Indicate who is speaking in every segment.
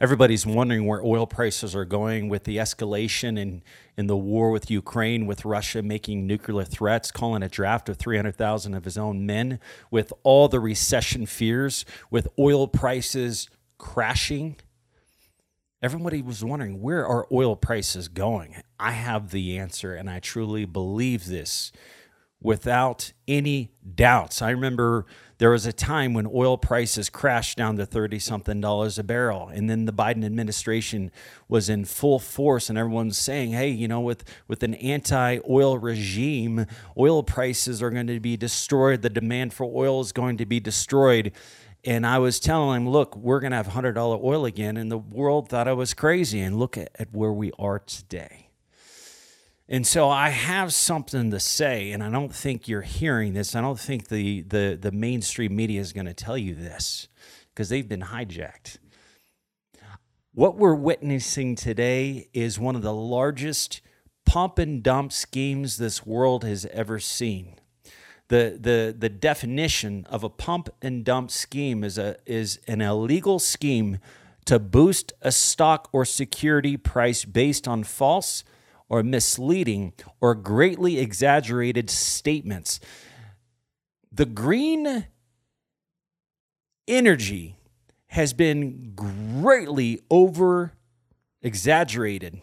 Speaker 1: everybody's wondering where oil prices are going with the escalation in, in the war with Ukraine, with Russia making nuclear threats, calling a draft of 300,000 of his own men, with all the recession fears, with oil prices crashing. Everybody was wondering where are oil prices going? I have the answer, and I truly believe this without any doubts. I remember there was a time when oil prices crashed down to 30 something dollars a barrel and then the Biden administration was in full force and everyone's saying hey you know with with an anti-oil regime oil prices are going to be destroyed the demand for oil is going to be destroyed and I was telling him, look, we're going to have $100 oil again. And the world thought I was crazy. And look at, at where we are today. And so I have something to say, and I don't think you're hearing this. I don't think the the, the mainstream media is going to tell you this because they've been hijacked. What we're witnessing today is one of the largest pump and dump schemes this world has ever seen. The, the, the definition of a pump and dump scheme is, a, is an illegal scheme to boost a stock or security price based on false or misleading or greatly exaggerated statements. The green energy has been greatly over exaggerated.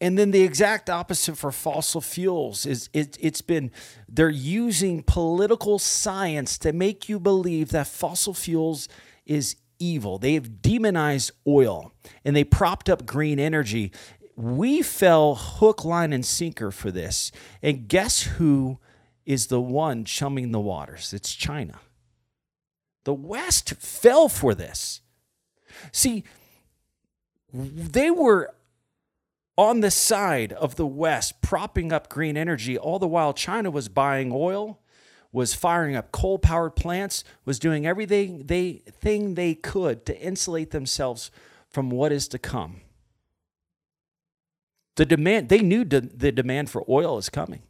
Speaker 1: And then the exact opposite for fossil fuels is it, it's been they're using political science to make you believe that fossil fuels is evil. They have demonized oil and they propped up green energy. We fell hook, line, and sinker for this. And guess who is the one chumming the waters? It's China. The West fell for this. See, they were on the side of the West propping up green energy, all the while China was buying oil was firing up coal powered plants, was doing everything they thing they could to insulate themselves from what is to come. The demand they knew the demand for oil is coming.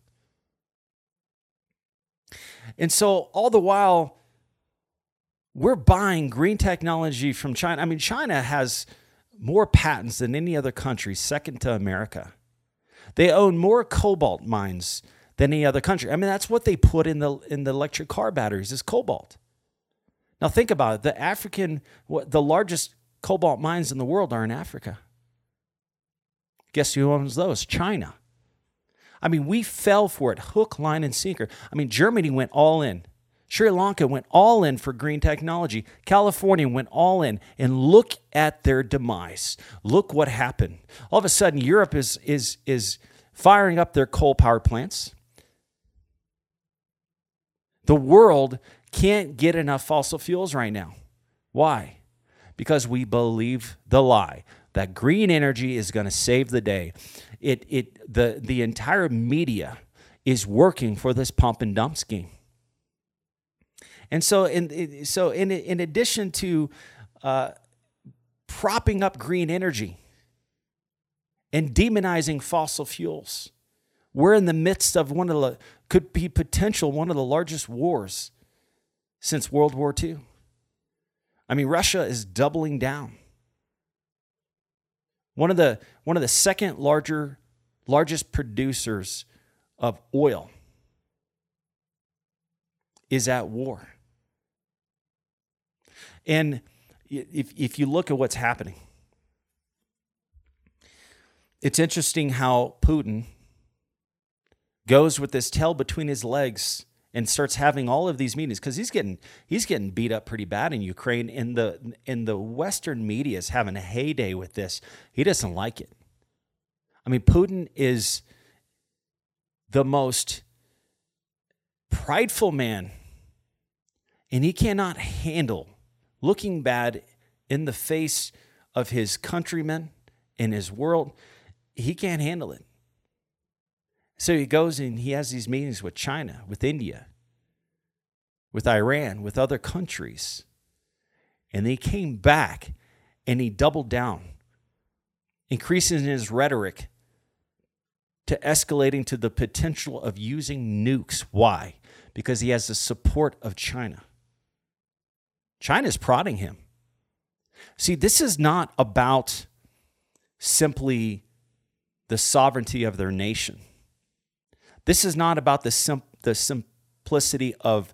Speaker 1: And so all the while we're buying green technology from China. I mean China has more patents than any other country second to America. They own more cobalt mines than any other country. I mean, that's what they put in the in the electric car batteries is cobalt. Now think about it. The African, the largest cobalt mines in the world are in Africa. Guess who owns those? China. I mean, we fell for it, hook, line, and sinker. I mean, Germany went all in. Sri Lanka went all in for green technology. California went all in. And look at their demise. Look what happened. All of a sudden, Europe is, is, is firing up their coal power plants. The world can't get enough fossil fuels right now. Why? Because we believe the lie that green energy is going to save the day. It, it, the, the entire media is working for this pump and dump scheme. And so, in, so in, in addition to uh, propping up green energy and demonizing fossil fuels, we're in the midst of one of the, could be potential one of the largest wars since World War II. I mean, Russia is doubling down. One of the, one of the second larger, largest producers of oil is at war. And if, if you look at what's happening, it's interesting how Putin goes with this tail between his legs and starts having all of these meetings because he's getting he's getting beat up pretty bad in Ukraine. And the in the Western media is having a heyday with this. He doesn't like it. I mean, Putin is the most prideful man, and he cannot handle looking bad in the face of his countrymen in his world. He can't handle it. So he goes and he has these meetings with China, with India, with Iran, with other countries. And he came back and he doubled down, increasing his rhetoric to escalating to the potential of using nukes. Why? Because he has the support of China. China's prodding him. See, this is not about simply the sovereignty of their nation. This is not about the, sim- the simplicity of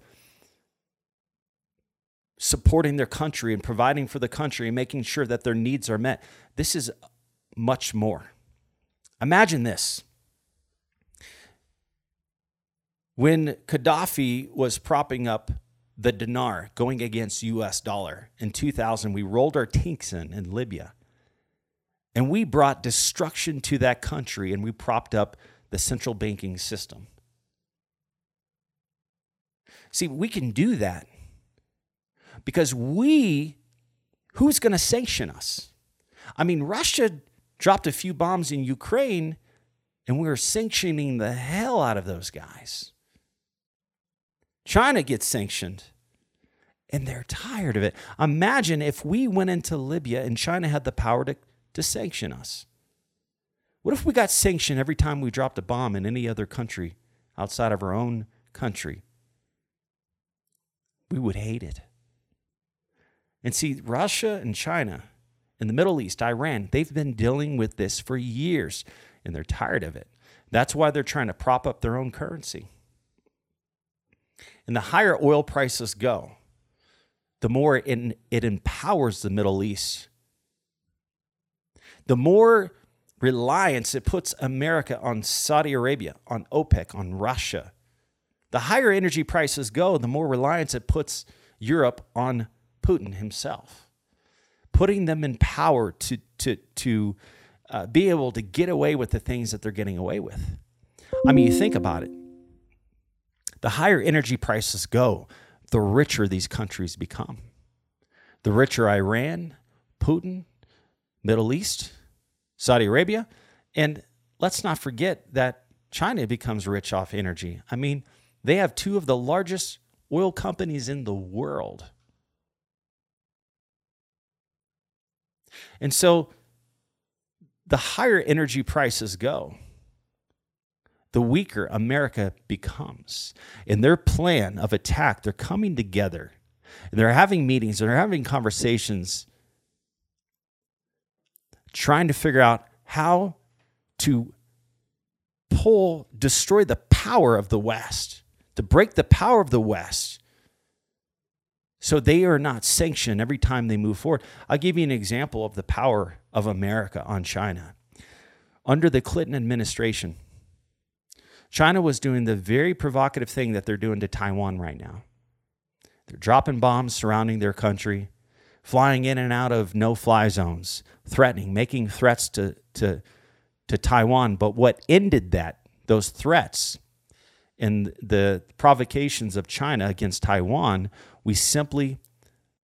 Speaker 1: supporting their country and providing for the country and making sure that their needs are met. This is much more. Imagine this. When Gaddafi was propping up the dinar going against US dollar in 2000, we rolled our tanks in in Libya. And we brought destruction to that country and we propped up the central banking system. See, we can do that because we, who's going to sanction us? I mean, Russia dropped a few bombs in Ukraine and we are sanctioning the hell out of those guys. China gets sanctioned and they're tired of it. Imagine if we went into Libya and China had the power to, to sanction us. What if we got sanctioned every time we dropped a bomb in any other country outside of our own country? We would hate it. And see, Russia and China in the Middle East, Iran, they've been dealing with this for years and they're tired of it. That's why they're trying to prop up their own currency. And the higher oil prices go, the more it, it empowers the Middle East. The more reliance it puts America on Saudi Arabia, on OPEC, on Russia. The higher energy prices go, the more reliance it puts Europe on Putin himself, putting them in power to, to, to uh, be able to get away with the things that they're getting away with. I mean, you think about it the higher energy prices go, the richer these countries become. The richer Iran, Putin, Middle East, Saudi Arabia, and let's not forget that China becomes rich off energy. I mean, they have two of the largest oil companies in the world. And so the higher energy prices go, the weaker America becomes. In their plan of attack, they're coming together and they're having meetings and they're having conversations trying to figure out how to pull, destroy the power of the West, to break the power of the West. So they are not sanctioned every time they move forward. I'll give you an example of the power of America on China. Under the Clinton administration, China was doing the very provocative thing that they're doing to Taiwan right now. They're dropping bombs surrounding their country, flying in and out of no fly zones, threatening, making threats to, to, to Taiwan. But what ended that, those threats and the provocations of China against Taiwan, we simply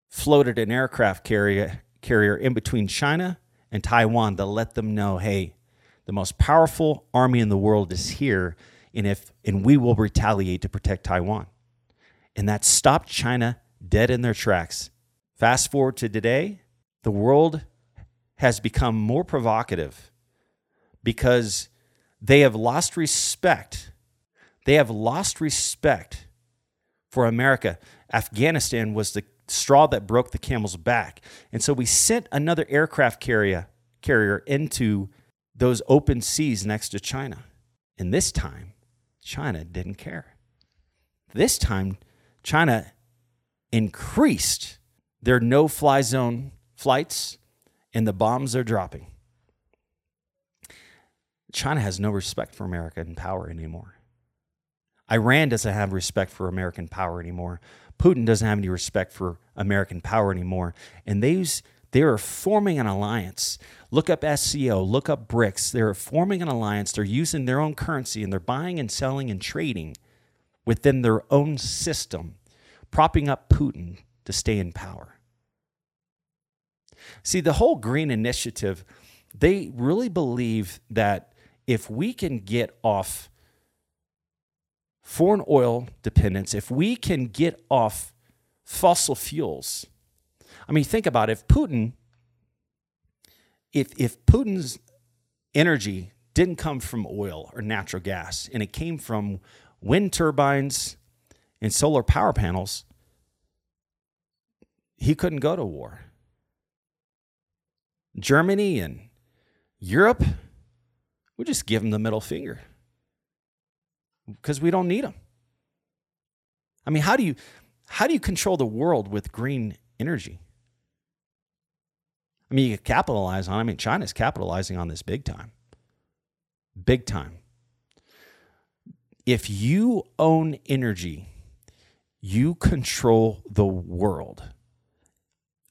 Speaker 1: floated an aircraft carrier, carrier in between China and Taiwan to let them know hey, the most powerful army in the world is here and if and we will retaliate to protect Taiwan. And that stopped China dead in their tracks. Fast forward to today, the world has become more provocative because they have lost respect. They have lost respect for America. Afghanistan was the straw that broke the camel's back. And so we sent another aircraft carrier carrier into those open seas next to China. And this time, China didn't care. This time, China increased their no fly zone flights and the bombs are dropping. China has no respect for American power anymore. Iran doesn't have respect for American power anymore. Putin doesn't have any respect for American power anymore. And these they are forming an alliance. Look up SCO, look up BRICS. They're forming an alliance. They're using their own currency and they're buying and selling and trading within their own system, propping up Putin to stay in power. See, the whole green initiative, they really believe that if we can get off foreign oil dependence, if we can get off fossil fuels, I mean, think about it. if Putin, if if Putin's energy didn't come from oil or natural gas and it came from wind turbines and solar power panels, he couldn't go to war. Germany and Europe, we just give them the middle finger because we don't need them. I mean, how do you how do you control the world with green energy? I mean, you capitalize on. I mean, China's capitalizing on this big time. Big time. If you own energy, you control the world.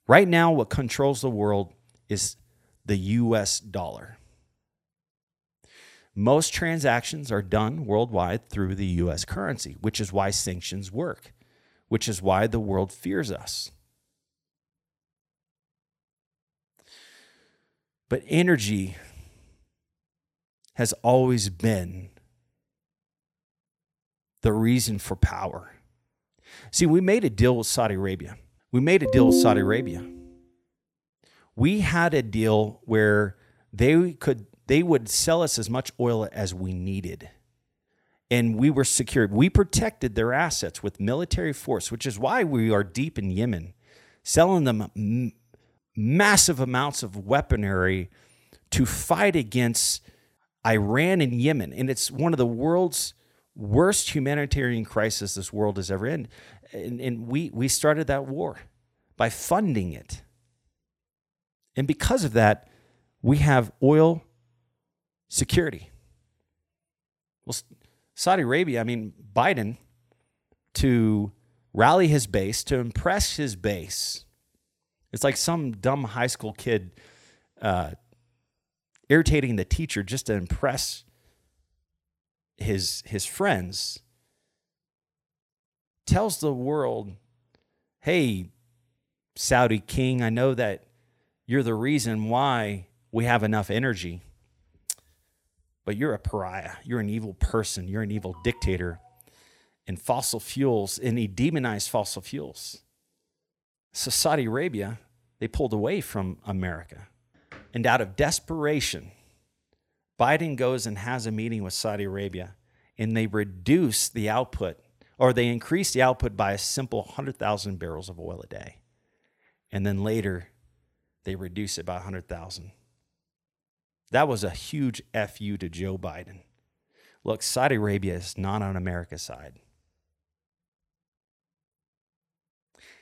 Speaker 1: Right now, what controls the world is the US dollar. Most transactions are done worldwide through the US currency, which is why sanctions work, which is why the world fears us. But energy has always been the reason for power. See, we made a deal with Saudi Arabia. We made a deal with Saudi Arabia. We had a deal where they could they would sell us as much oil as we needed. And we were secured. We protected their assets with military force, which is why we are deep in Yemen, selling them m- massive amounts of weaponry to fight against Iran and Yemen. And it's one of the world's worst humanitarian crisis this world has ever in. And, and we, we started that war by funding it. And because of that, we have oil security. Well, Saudi Arabia, I mean, Biden, to rally his base, to impress his base, it's like some dumb high school kid uh, irritating the teacher just to impress his his friends tells the world hey saudi king i know that you're the reason why we have enough energy but you're a pariah. You're an evil person. You're an evil dictator and fossil fuels and he demonized fossil fuels. So saudi arabia they pulled away from america. And out of desperation Biden goes and has a meeting with Saudi Arabia and they reduce the output or they increase the output by a simple 100,000 barrels of oil a day. And then later, they reduce it by 100,000. That was a huge FU to Joe Biden. Look, Saudi Arabia is not on America's side.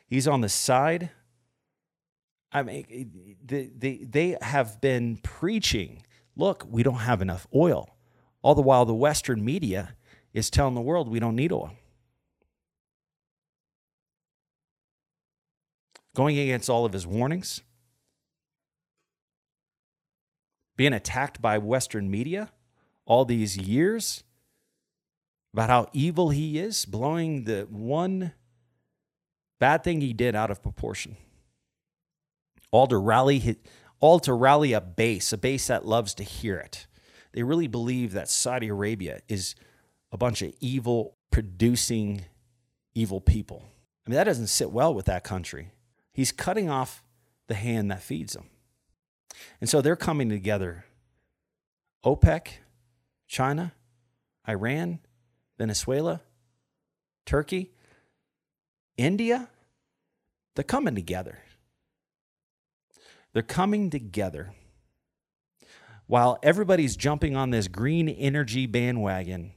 Speaker 1: He's on the side. I mean, they, they, they have been preaching look, we don't have enough oil. All the while, the Western media is telling the world we don't need oil. Going against all of his warnings, being attacked by Western media all these years about how evil he is, blowing the one bad thing he did out of proportion. All to rally all to rally a base, a base that loves to hear it. They really believe that Saudi Arabia is a bunch of evil, producing evil people. I mean, that doesn't sit well with that country. He's cutting off the hand that feeds them. And so they're coming together OPEC, China, Iran, Venezuela, Turkey, India. They're coming together. They're coming together. While everybody's jumping on this green energy bandwagon,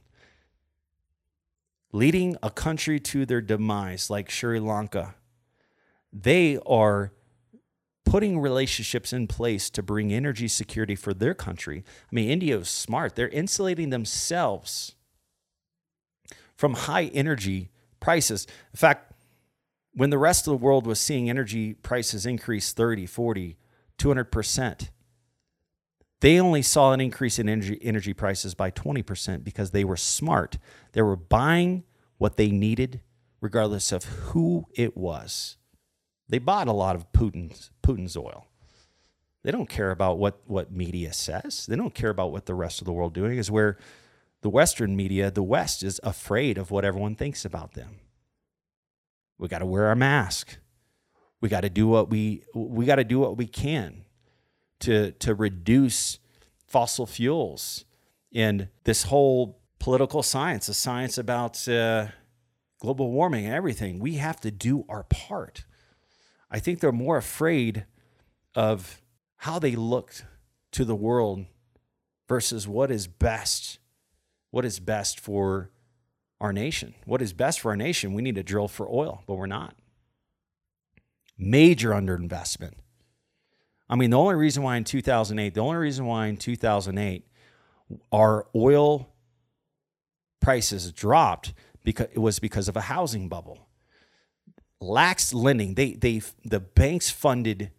Speaker 1: leading a country to their demise like Sri Lanka, they are putting relationships in place to bring energy security for their country. I mean, India is smart. They're insulating themselves from high energy prices. In fact, when the rest of the world was seeing energy prices increase 30, 40, 200%. They only saw an increase in energy, energy prices by 20% because they were smart. They were buying what they needed, regardless of who it was. They bought a lot of Putin's, Putin's oil. They don't care about what, what media says. They don't care about what the rest of the world doing is where the Western media, the West, is afraid of what everyone thinks about them. We got to wear our mask. We got to do what we we got to do what we can to to reduce fossil fuels and this whole political science, the science about uh, global warming and everything. We have to do our part. I think they're more afraid of how they looked to the world versus what is best. What is best for our nation? What is best for our nation? We need to drill for oil, but we're not. Major underinvestment. I mean, the only reason why in 2008, the only reason why in 2008 our oil prices dropped because it was because of a housing bubble. Lax lending. They they the banks funded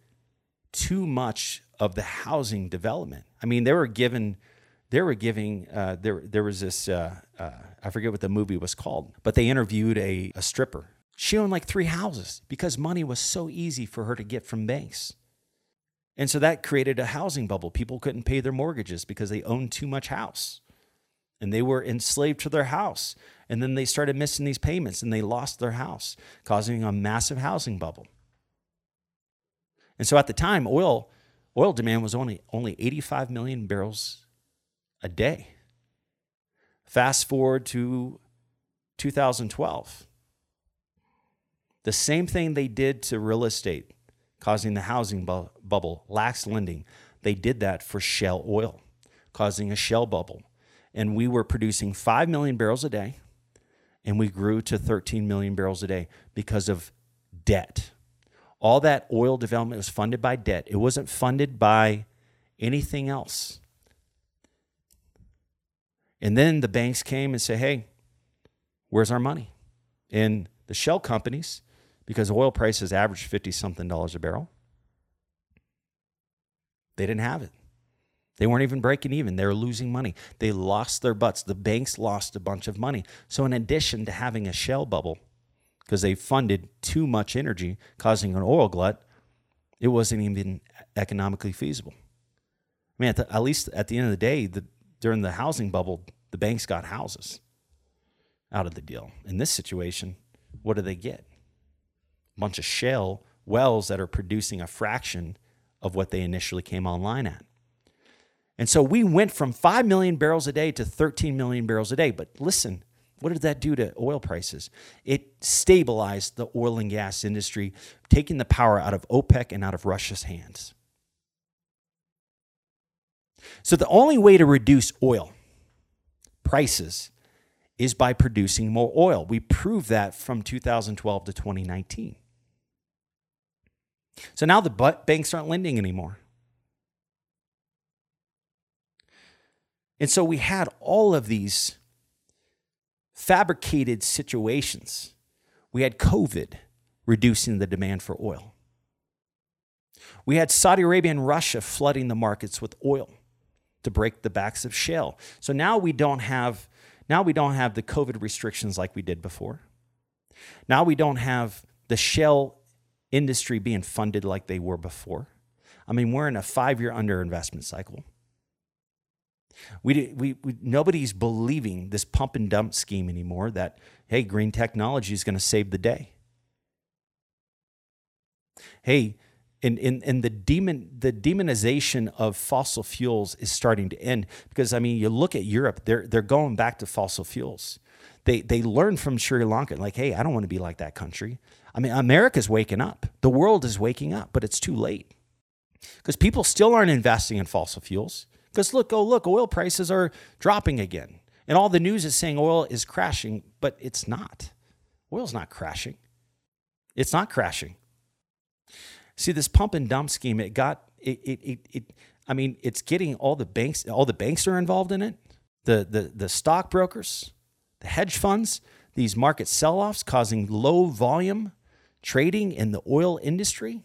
Speaker 1: too much of the housing development. I mean, they were given they were giving uh, there there was this uh, uh, I forget what the movie was called, but they interviewed a, a stripper. She owned like three houses because money was so easy for her to get from banks. And so that created a housing bubble. People couldn't pay their mortgages because they owned too much house and they were enslaved to their house. And then they started missing these payments and they lost their house, causing a massive housing bubble. And so at the time, oil oil demand was only only 85 million barrels a day. Fast forward to 2012. The same thing they did to real estate, causing the housing bu- bubble, lax lending, they did that for shale oil, causing a shale bubble and we were producing 5 million barrels a day and we grew to 13 million barrels a day because of debt. All that oil development was funded by debt. It wasn't funded by anything else. And then the banks came and said, "Hey, where's our money?" And the shell companies, because oil prices averaged 50 something dollars a barrel, they didn't have it. They weren't even breaking even. They were losing money. They lost their butts. The banks lost a bunch of money. So, in addition to having a shale bubble, because they funded too much energy, causing an oil glut, it wasn't even economically feasible. I mean, at, the, at least at the end of the day, the, during the housing bubble, the banks got houses out of the deal. In this situation, what do they get? A bunch of shale wells that are producing a fraction of what they initially came online at. And so we went from 5 million barrels a day to 13 million barrels a day. But listen, what did that do to oil prices? It stabilized the oil and gas industry, taking the power out of OPEC and out of Russia's hands. So the only way to reduce oil prices is by producing more oil. We proved that from 2012 to 2019. So now the banks aren't lending anymore. And so we had all of these fabricated situations. We had COVID reducing the demand for oil. We had Saudi Arabia and Russia flooding the markets with oil to break the backs of shale. So now we don't have now we don't have the COVID restrictions like we did before. Now we don't have the shale industry being funded like they were before. I mean, we're in a 5-year underinvestment cycle. We, we, we, nobody's believing this pump and dump scheme anymore that, hey, green technology is going to save the day. Hey, and, in, in the demon the demonization of fossil fuels is starting to end because I mean you look at Europe they're they're going back to fossil fuels. They they learn from Sri Lanka like hey I don't want to be like that country. I mean America's waking up. The world is waking up, but it's too late. Because people still aren't investing in fossil fuels. Because look, oh, look, oil prices are dropping again. And all the news is saying oil is crashing, but it's not. Oil's not crashing. It's not crashing. See, this pump and dump scheme, it got, it, it, it, it I mean, it's getting all the banks, all the banks are involved in it, the, the, the stockbrokers, the hedge funds, these market sell offs causing low volume trading in the oil industry.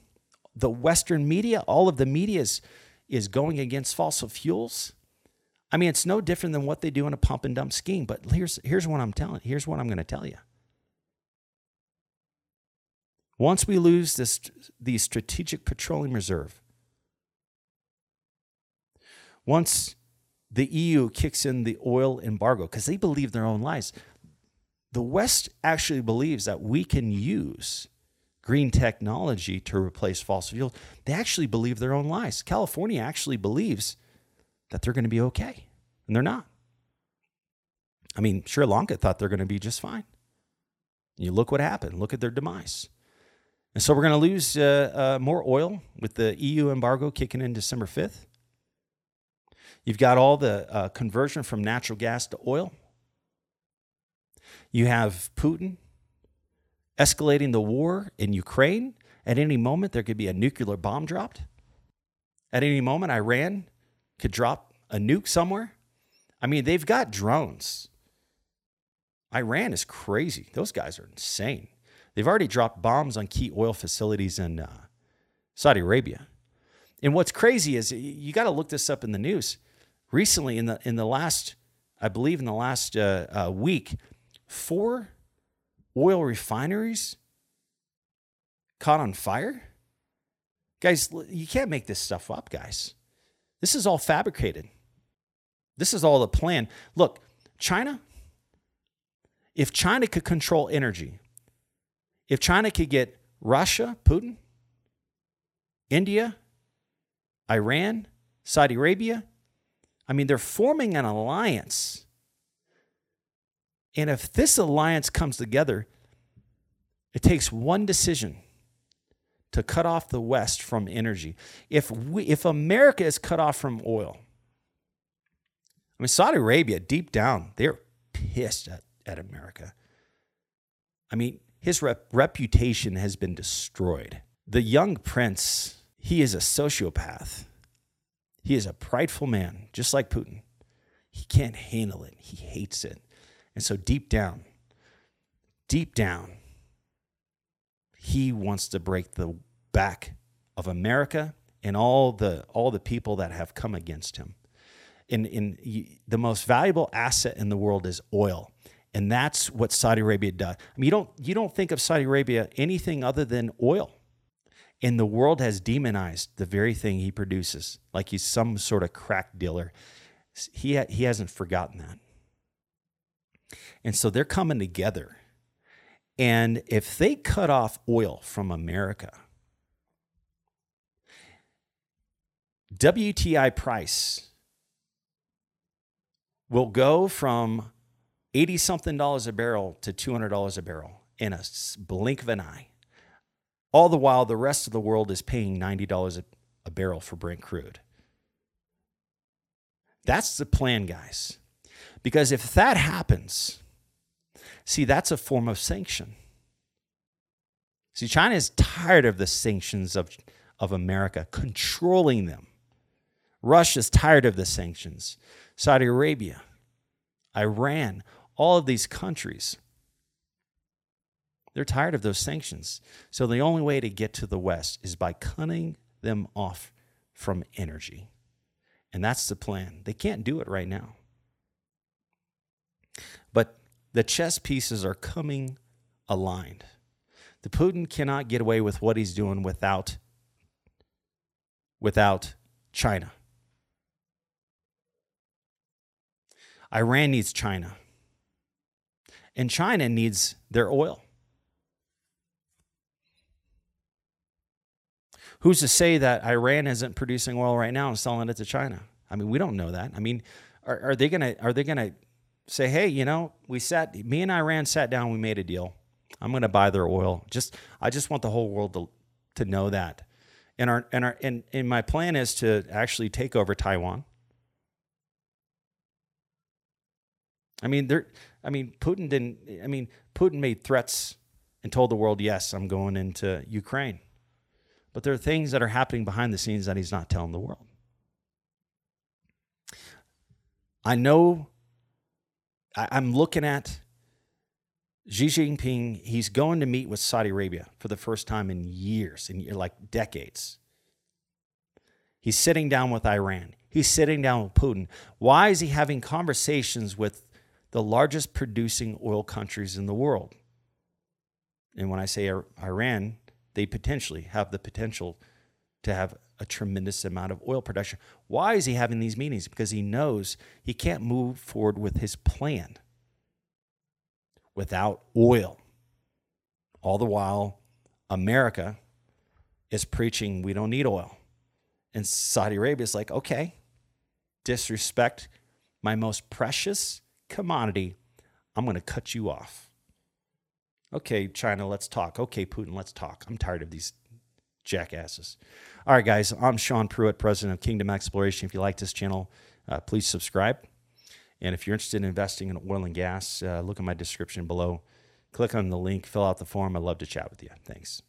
Speaker 1: The Western media, all of the media is is going against fossil fuels. I mean, it's no different than what they do in a pump and dump scheme. But here's, here's what I'm telling. Here's what I'm going to tell you. Once we lose this, the strategic petroleum reserve, once the EU kicks in the oil embargo, because they believe their own lies, the West actually believes that we can use green technology to replace fossil fuels, they actually believe their own lies. California actually believes that they're going to be okay, and they're not. I mean, Sri Lanka thought they're going to be just fine. You look what happened. Look at their demise. And so we're going to lose uh, uh, more oil with the EU embargo kicking in December 5th. You've got all the uh, conversion from natural gas to oil. You have Putin escalating the war in Ukraine. At any moment, there could be a nuclear bomb dropped. At any moment, Iran could drop a nuke somewhere. I mean, they've got drones. Iran is crazy. Those guys are insane. They've already dropped bombs on key oil facilities in uh, Saudi Arabia. And what's crazy is you got to look this up in the news. Recently, in the in the last, I believe in the last uh, uh, week, four oil refineries caught on fire. Guys, you can't make this stuff up, guys. This is all fabricated. This is all the plan. Look, China, if China could control energy, if China could get Russia, Putin, India, Iran, Saudi Arabia, I mean, they're forming an alliance. And if this alliance comes together, it takes one decision to cut off the West from energy. If we, if America is cut off from oil, I mean Saudi Arabia deep down they're pissed at, at America. I mean his rep- reputation has been destroyed. The young prince, he is a sociopath. He is a prideful man, just like Putin. He can't handle it. He hates it. And so deep down, deep down, he wants to break the back of America and all the all the people that have come against him. In in the most valuable asset in the world is oil. And that's what Saudi Arabia does. I mean, you don't you don't think of Saudi Arabia anything other than oil. And the world has demonized the very thing he produces, like he's some sort of crack dealer. He, he hasn't forgotten that. And so they're coming together and if they cut off oil from America, WTI price will go from 80 something dollars a barrel to $200 a barrel in a blink of an eye. All the while, the rest of the world is paying $90 a, a barrel for Brent crude. That's the plan, guys. Because if that happens, See, that's a form of sanction. See, China is tired of the sanctions of, of America controlling them. Russia's tired of the sanctions. Saudi Arabia, Iran, all of these countries, they're tired of those sanctions. So the only way to get to the West is by cutting them off from energy. And that's the plan. They can't do it right now. But the chess pieces are coming aligned. The Putin cannot get away with what he's doing without without China. Iran needs China. And China needs their oil. Who's to say that Iran isn't producing oil right now and selling it to China? I mean, we don't know that. I mean, are, are they gonna are they gonna say, hey, you know, we sat, me and Iran sat down, we made a deal. I'm going to buy their oil. Just, I just want the whole world to, to know that. And our, and our, and, and my plan is to actually take over Taiwan. I mean, there, I mean, Putin didn't, I mean, Putin made threats and told the world, yes, I'm going into Ukraine. But there are things that are happening behind the scenes that he's not telling the world. I know I, am looking at Xi Jinping. He's going to meet with Saudi Arabia for the first time in years, in like decades. He's sitting down with Iran. He's sitting down with Putin. Why is he having conversations with the largest producing oil countries in the world? And when I say Iran, they potentially have the potential to have a tremendous amount of oil production. Why is he having these meetings? Because he knows he can't move forward with his plan without oil. All the while, America is preaching we don't need oil. And Saudi Arabia is like, okay, disrespect my most precious commodity. I'm going to cut you off. Okay, China, let's talk. Okay, Putin, let's talk. I'm tired of these jackasses. All right, guys, I'm Sean Pruitt, president of Kingdom Exploration. If you like this channel, uh, please subscribe. And if you're interested in investing in oil and gas, uh, look at my description below. Click on the link, fill out the form. I'd love to chat with you. Thanks.